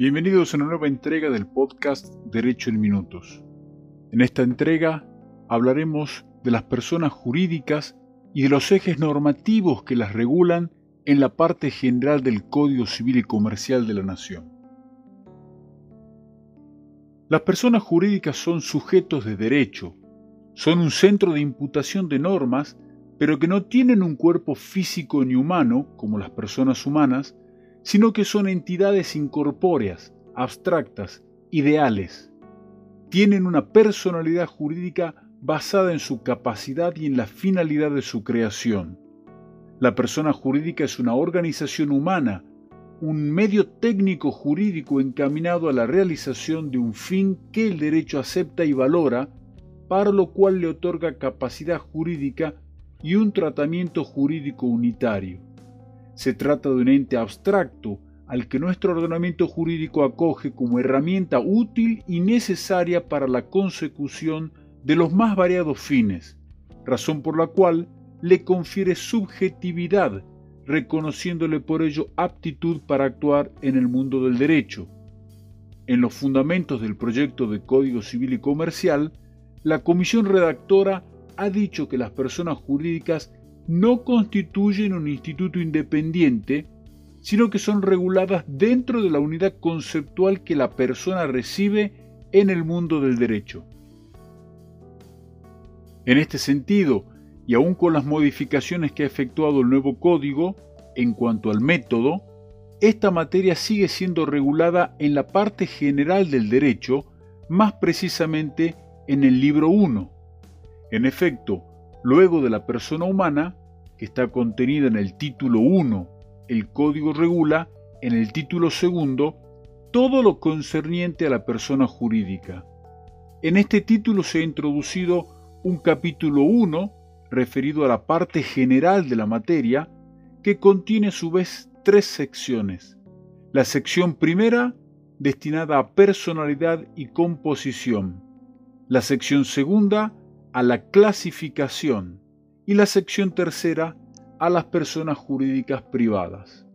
Bienvenidos a una nueva entrega del podcast Derecho en Minutos. En esta entrega hablaremos de las personas jurídicas y de los ejes normativos que las regulan en la parte general del Código Civil y Comercial de la Nación. Las personas jurídicas son sujetos de derecho, son un centro de imputación de normas, pero que no tienen un cuerpo físico ni humano, como las personas humanas, sino que son entidades incorpóreas, abstractas, ideales. Tienen una personalidad jurídica basada en su capacidad y en la finalidad de su creación. La persona jurídica es una organización humana, un medio técnico jurídico encaminado a la realización de un fin que el derecho acepta y valora, para lo cual le otorga capacidad jurídica y un tratamiento jurídico unitario. Se trata de un ente abstracto al que nuestro ordenamiento jurídico acoge como herramienta útil y necesaria para la consecución de los más variados fines, razón por la cual le confiere subjetividad, reconociéndole por ello aptitud para actuar en el mundo del derecho. En los fundamentos del proyecto de Código Civil y Comercial, la comisión redactora ha dicho que las personas jurídicas no constituyen un instituto independiente, sino que son reguladas dentro de la unidad conceptual que la persona recibe en el mundo del derecho. En este sentido, y aun con las modificaciones que ha efectuado el nuevo código en cuanto al método, esta materia sigue siendo regulada en la parte general del derecho, más precisamente en el libro 1. En efecto, luego de la persona humana, está contenida en el título 1, el código regula en el título segundo todo lo concerniente a la persona jurídica. En este título se ha introducido un capítulo 1 referido a la parte general de la materia que contiene a su vez tres secciones. La sección primera destinada a personalidad y composición. La sección segunda a la clasificación y la sección tercera a las personas jurídicas privadas.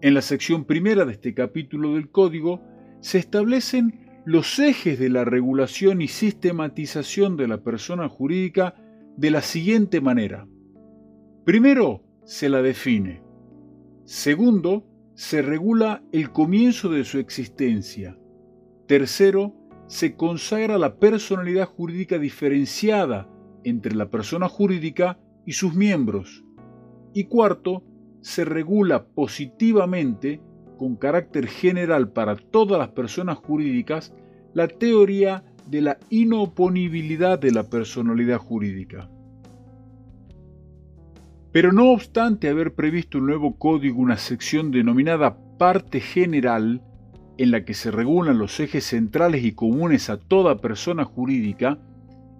En la sección primera de este capítulo del Código se establecen los ejes de la regulación y sistematización de la persona jurídica de la siguiente manera. Primero, se la define. Segundo, se regula el comienzo de su existencia. Tercero, se consagra la personalidad jurídica diferenciada entre la persona jurídica y sus miembros. Y cuarto, se regula positivamente con carácter general para todas las personas jurídicas la teoría de la inoponibilidad de la personalidad jurídica. Pero no obstante haber previsto un nuevo código una sección denominada parte general, en la que se regulan los ejes centrales y comunes a toda persona jurídica,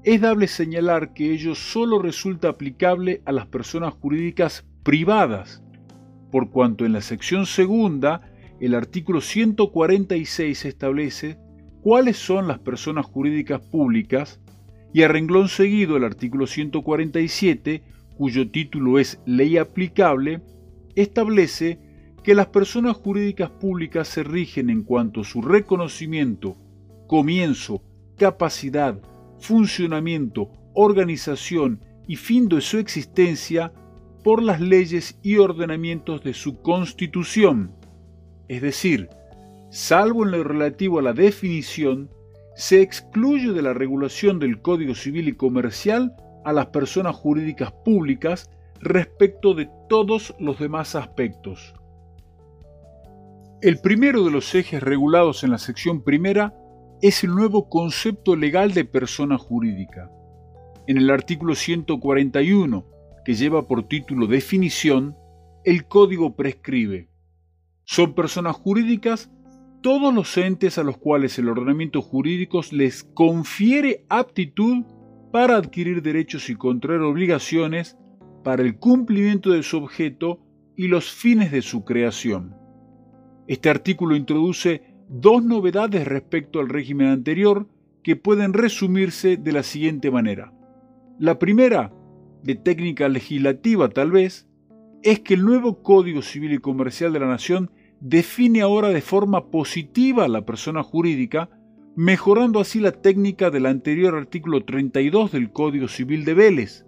es dable señalar que ello solo resulta aplicable a las personas jurídicas privadas, por cuanto en la sección segunda el artículo 146 establece cuáles son las personas jurídicas públicas y a renglón seguido el artículo 147, cuyo título es Ley aplicable, establece que las personas jurídicas públicas se rigen en cuanto a su reconocimiento, comienzo, capacidad, funcionamiento, organización y fin de su existencia por las leyes y ordenamientos de su constitución, es decir, salvo en lo relativo a la definición, se excluye de la regulación del Código Civil y Comercial a las personas jurídicas públicas respecto de todos los demás aspectos. El primero de los ejes regulados en la sección primera es el nuevo concepto legal de persona jurídica. En el artículo 141, que lleva por título Definición, el Código prescribe son personas jurídicas todos los entes a los cuales el ordenamiento jurídico les confiere aptitud para adquirir derechos y contraer obligaciones para el cumplimiento de su objeto y los fines de su creación. Este artículo introduce dos novedades respecto al régimen anterior que pueden resumirse de la siguiente manera. La primera, de técnica legislativa tal vez, es que el nuevo Código Civil y Comercial de la Nación define ahora de forma positiva a la persona jurídica, mejorando así la técnica del anterior artículo 32 del Código Civil de Vélez,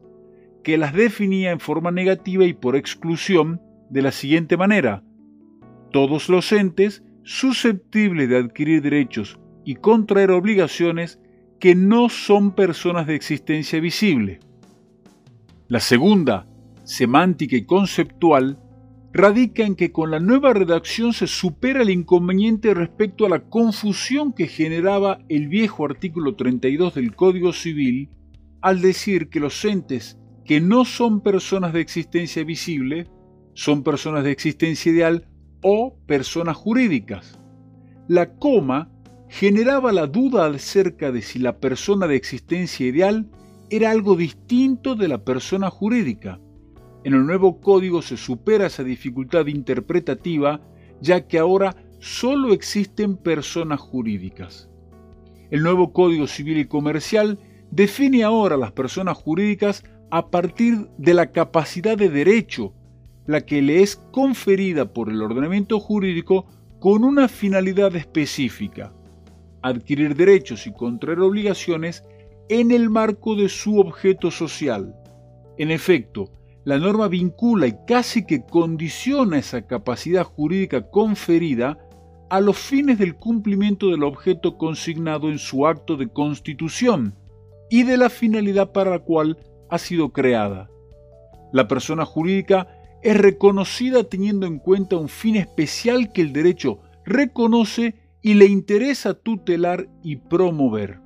que las definía en forma negativa y por exclusión de la siguiente manera. Todos los entes susceptibles de adquirir derechos y contraer obligaciones que no son personas de existencia visible. La segunda, semántica y conceptual, radica en que con la nueva redacción se supera el inconveniente respecto a la confusión que generaba el viejo artículo 32 del Código Civil al decir que los entes que no son personas de existencia visible son personas de existencia ideal o personas jurídicas. La coma generaba la duda acerca de si la persona de existencia ideal era algo distinto de la persona jurídica. En el nuevo código se supera esa dificultad interpretativa, ya que ahora solo existen personas jurídicas. El nuevo Código Civil y Comercial define ahora las personas jurídicas a partir de la capacidad de derecho, la que le es conferida por el ordenamiento jurídico con una finalidad específica, adquirir derechos y contraer obligaciones en el marco de su objeto social. En efecto, la norma vincula y casi que condiciona esa capacidad jurídica conferida a los fines del cumplimiento del objeto consignado en su acto de constitución y de la finalidad para la cual ha sido creada. La persona jurídica es reconocida teniendo en cuenta un fin especial que el derecho reconoce y le interesa tutelar y promover.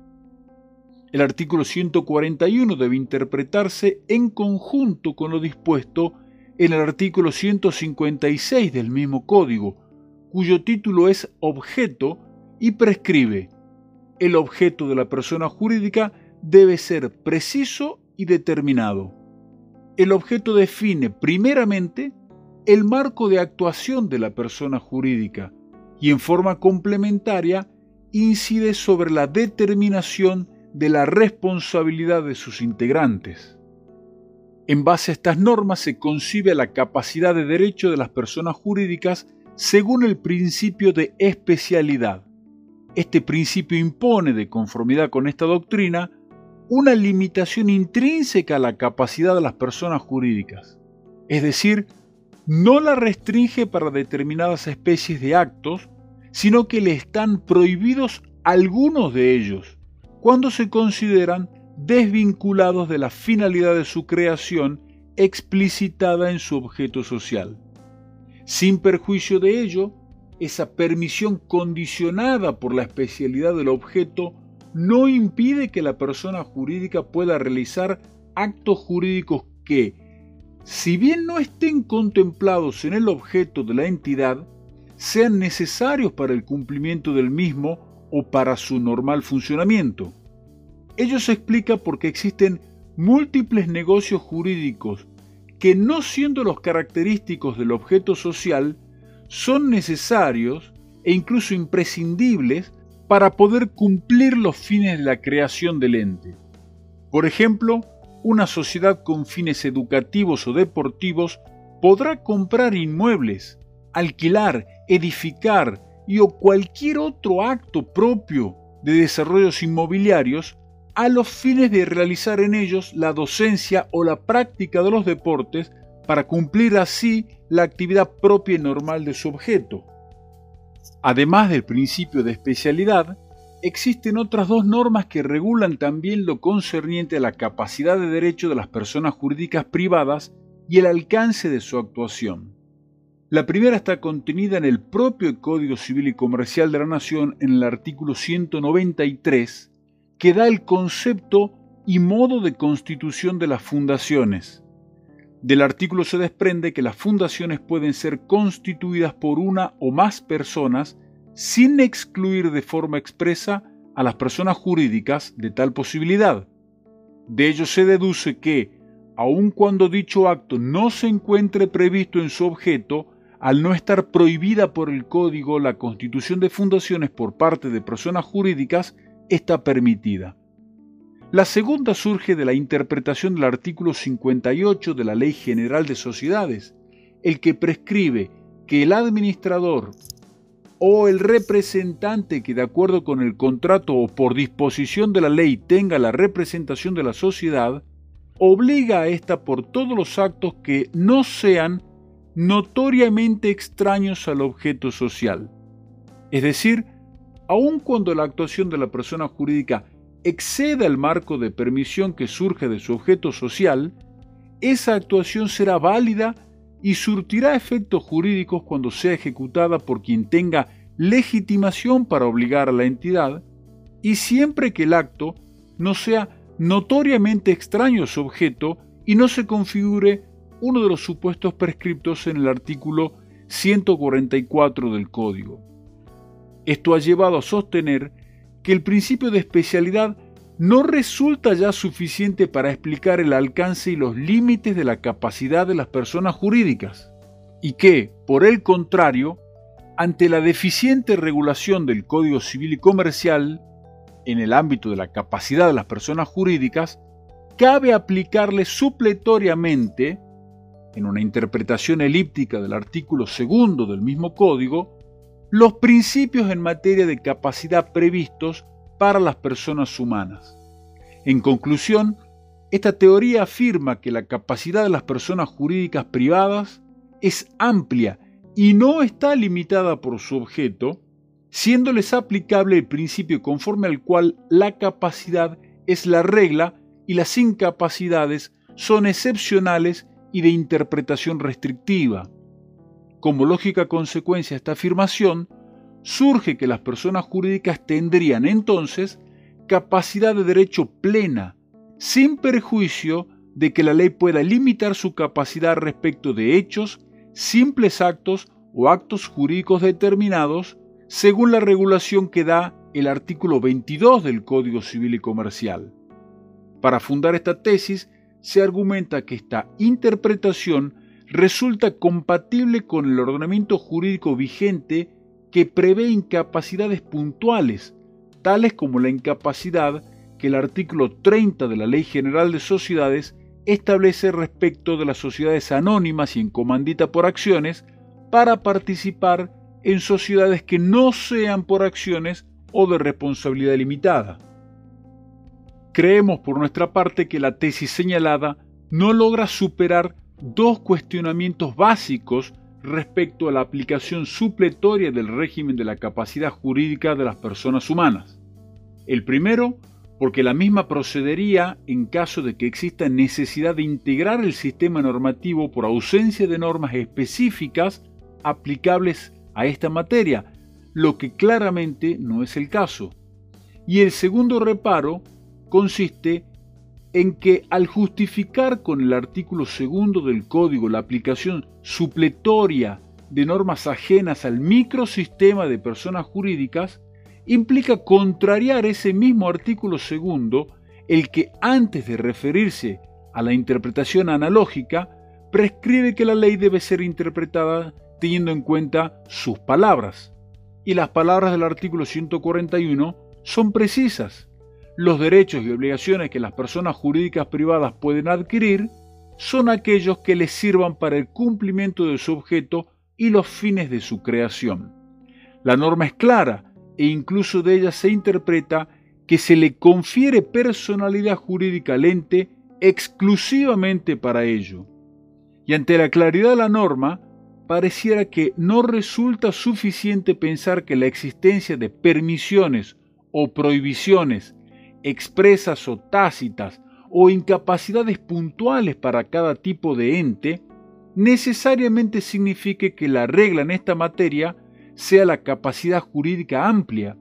El artículo 141 debe interpretarse en conjunto con lo dispuesto en el artículo 156 del mismo código, cuyo título es objeto y prescribe. El objeto de la persona jurídica debe ser preciso y determinado. El objeto define primeramente el marco de actuación de la persona jurídica y en forma complementaria incide sobre la determinación de la responsabilidad de sus integrantes. En base a estas normas se concibe la capacidad de derecho de las personas jurídicas según el principio de especialidad. Este principio impone, de conformidad con esta doctrina, una limitación intrínseca a la capacidad de las personas jurídicas, es decir, no la restringe para determinadas especies de actos, sino que le están prohibidos algunos de ellos, cuando se consideran desvinculados de la finalidad de su creación explicitada en su objeto social. Sin perjuicio de ello, esa permisión condicionada por la especialidad del objeto no impide que la persona jurídica pueda realizar actos jurídicos que, si bien no estén contemplados en el objeto de la entidad, sean necesarios para el cumplimiento del mismo o para su normal funcionamiento. Ello se explica porque existen múltiples negocios jurídicos que no siendo los característicos del objeto social, son necesarios e incluso imprescindibles para poder cumplir los fines de la creación del ente. Por ejemplo, una sociedad con fines educativos o deportivos podrá comprar inmuebles, alquilar, edificar y o cualquier otro acto propio de desarrollos inmobiliarios a los fines de realizar en ellos la docencia o la práctica de los deportes para cumplir así la actividad propia y normal de su objeto. Además del principio de especialidad, existen otras dos normas que regulan también lo concerniente a la capacidad de derecho de las personas jurídicas privadas y el alcance de su actuación. La primera está contenida en el propio Código Civil y Comercial de la Nación en el artículo 193, que da el concepto y modo de constitución de las fundaciones. Del artículo se desprende que las fundaciones pueden ser constituidas por una o más personas sin excluir de forma expresa a las personas jurídicas de tal posibilidad. De ello se deduce que, aun cuando dicho acto no se encuentre previsto en su objeto, al no estar prohibida por el Código la constitución de fundaciones por parte de personas jurídicas, está permitida. La segunda surge de la interpretación del artículo 58 de la Ley General de Sociedades, el que prescribe que el administrador o el representante que de acuerdo con el contrato o por disposición de la ley tenga la representación de la sociedad, obliga a ésta por todos los actos que no sean notoriamente extraños al objeto social. Es decir, aun cuando la actuación de la persona jurídica exceda el marco de permisión que surge de su objeto social, esa actuación será válida y surtirá efectos jurídicos cuando sea ejecutada por quien tenga legitimación para obligar a la entidad y siempre que el acto no sea notoriamente extraño a su objeto y no se configure uno de los supuestos prescriptos en el artículo 144 del Código. Esto ha llevado a sostener que el principio de especialidad no resulta ya suficiente para explicar el alcance y los límites de la capacidad de las personas jurídicas, y que, por el contrario, ante la deficiente regulación del Código Civil y Comercial en el ámbito de la capacidad de las personas jurídicas, cabe aplicarle supletoriamente, en una interpretación elíptica del artículo segundo del mismo código, los principios en materia de capacidad previstos para las personas humanas. En conclusión, esta teoría afirma que la capacidad de las personas jurídicas privadas es amplia y no está limitada por su objeto, siéndoles aplicable el principio conforme al cual la capacidad es la regla y las incapacidades son excepcionales y de interpretación restrictiva. Como lógica consecuencia de esta afirmación, surge que las personas jurídicas tendrían entonces capacidad de derecho plena, sin perjuicio de que la ley pueda limitar su capacidad respecto de hechos, simples actos o actos jurídicos determinados según la regulación que da el artículo 22 del Código Civil y Comercial. Para fundar esta tesis, se argumenta que esta interpretación resulta compatible con el ordenamiento jurídico vigente que prevé incapacidades puntuales, tales como la incapacidad que el artículo 30 de la Ley General de Sociedades establece respecto de las sociedades anónimas y en comandita por acciones para participar en sociedades que no sean por acciones o de responsabilidad limitada. Creemos por nuestra parte que la tesis señalada no logra superar dos cuestionamientos básicos respecto a la aplicación supletoria del régimen de la capacidad jurídica de las personas humanas. El primero, porque la misma procedería en caso de que exista necesidad de integrar el sistema normativo por ausencia de normas específicas aplicables a esta materia, lo que claramente no es el caso. Y el segundo reparo consiste en que al justificar con el artículo segundo del código la aplicación supletoria de normas ajenas al microsistema de personas jurídicas, implica contrariar ese mismo artículo segundo, el que antes de referirse a la interpretación analógica, prescribe que la ley debe ser interpretada teniendo en cuenta sus palabras. Y las palabras del artículo 141 son precisas los derechos y obligaciones que las personas jurídicas privadas pueden adquirir son aquellos que les sirvan para el cumplimiento de su objeto y los fines de su creación. La norma es clara e incluso de ella se interpreta que se le confiere personalidad jurídica al ente exclusivamente para ello. Y ante la claridad de la norma, pareciera que no resulta suficiente pensar que la existencia de permisiones o prohibiciones expresas o tácitas, o incapacidades puntuales para cada tipo de ente, necesariamente signifique que la regla en esta materia sea la capacidad jurídica amplia.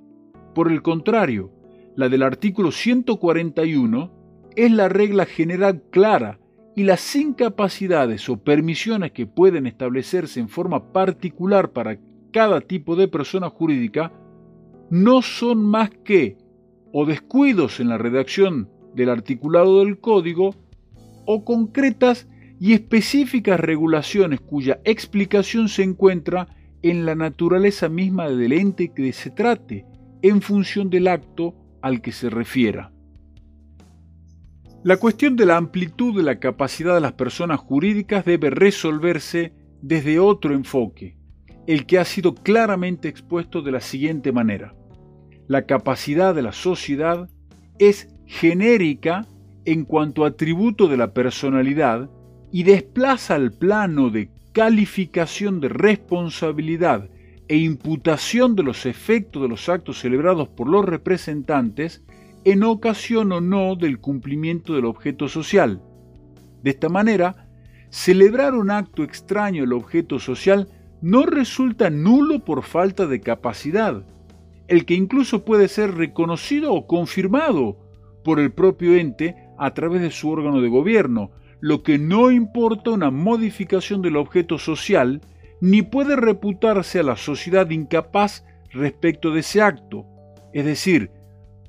Por el contrario, la del artículo 141 es la regla general clara y las incapacidades o permisiones que pueden establecerse en forma particular para cada tipo de persona jurídica no son más que o descuidos en la redacción del articulado del código o concretas y específicas regulaciones cuya explicación se encuentra en la naturaleza misma del ente que se trate, en función del acto al que se refiera. La cuestión de la amplitud de la capacidad de las personas jurídicas debe resolverse desde otro enfoque, el que ha sido claramente expuesto de la siguiente manera. La capacidad de la sociedad es genérica en cuanto a atributo de la personalidad y desplaza al plano de calificación de responsabilidad e imputación de los efectos de los actos celebrados por los representantes en ocasión o no del cumplimiento del objeto social. De esta manera, celebrar un acto extraño al objeto social no resulta nulo por falta de capacidad, el que incluso puede ser reconocido o confirmado por el propio ente a través de su órgano de gobierno, lo que no importa una modificación del objeto social, ni puede reputarse a la sociedad incapaz respecto de ese acto. Es decir,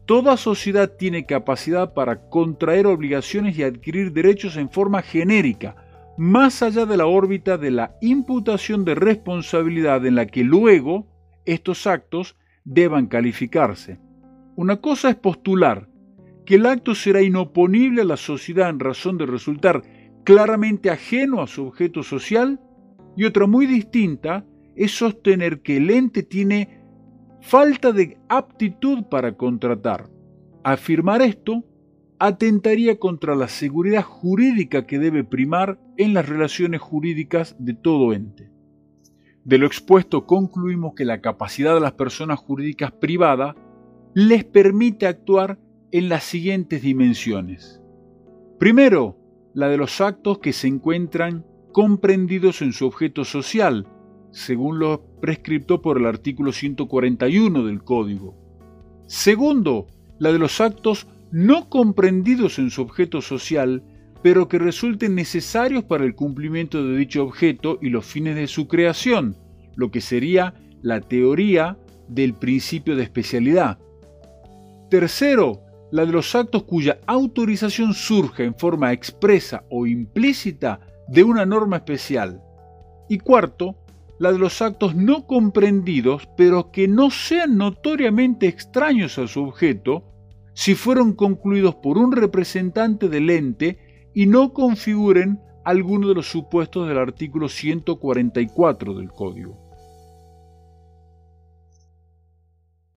toda sociedad tiene capacidad para contraer obligaciones y adquirir derechos en forma genérica, más allá de la órbita de la imputación de responsabilidad en la que luego estos actos deban calificarse. Una cosa es postular que el acto será inoponible a la sociedad en razón de resultar claramente ajeno a su objeto social y otra muy distinta es sostener que el ente tiene falta de aptitud para contratar. Afirmar esto atentaría contra la seguridad jurídica que debe primar en las relaciones jurídicas de todo ente. De lo expuesto concluimos que la capacidad de las personas jurídicas privadas les permite actuar en las siguientes dimensiones. Primero, la de los actos que se encuentran comprendidos en su objeto social, según lo prescripto por el artículo 141 del Código. Segundo, la de los actos no comprendidos en su objeto social, pero que resulten necesarios para el cumplimiento de dicho objeto y los fines de su creación, lo que sería la teoría del principio de especialidad. Tercero, la de los actos cuya autorización surge en forma expresa o implícita de una norma especial. Y cuarto, la de los actos no comprendidos, pero que no sean notoriamente extraños a su objeto, si fueron concluidos por un representante del ente y no configuren alguno de los supuestos del artículo 144 del Código.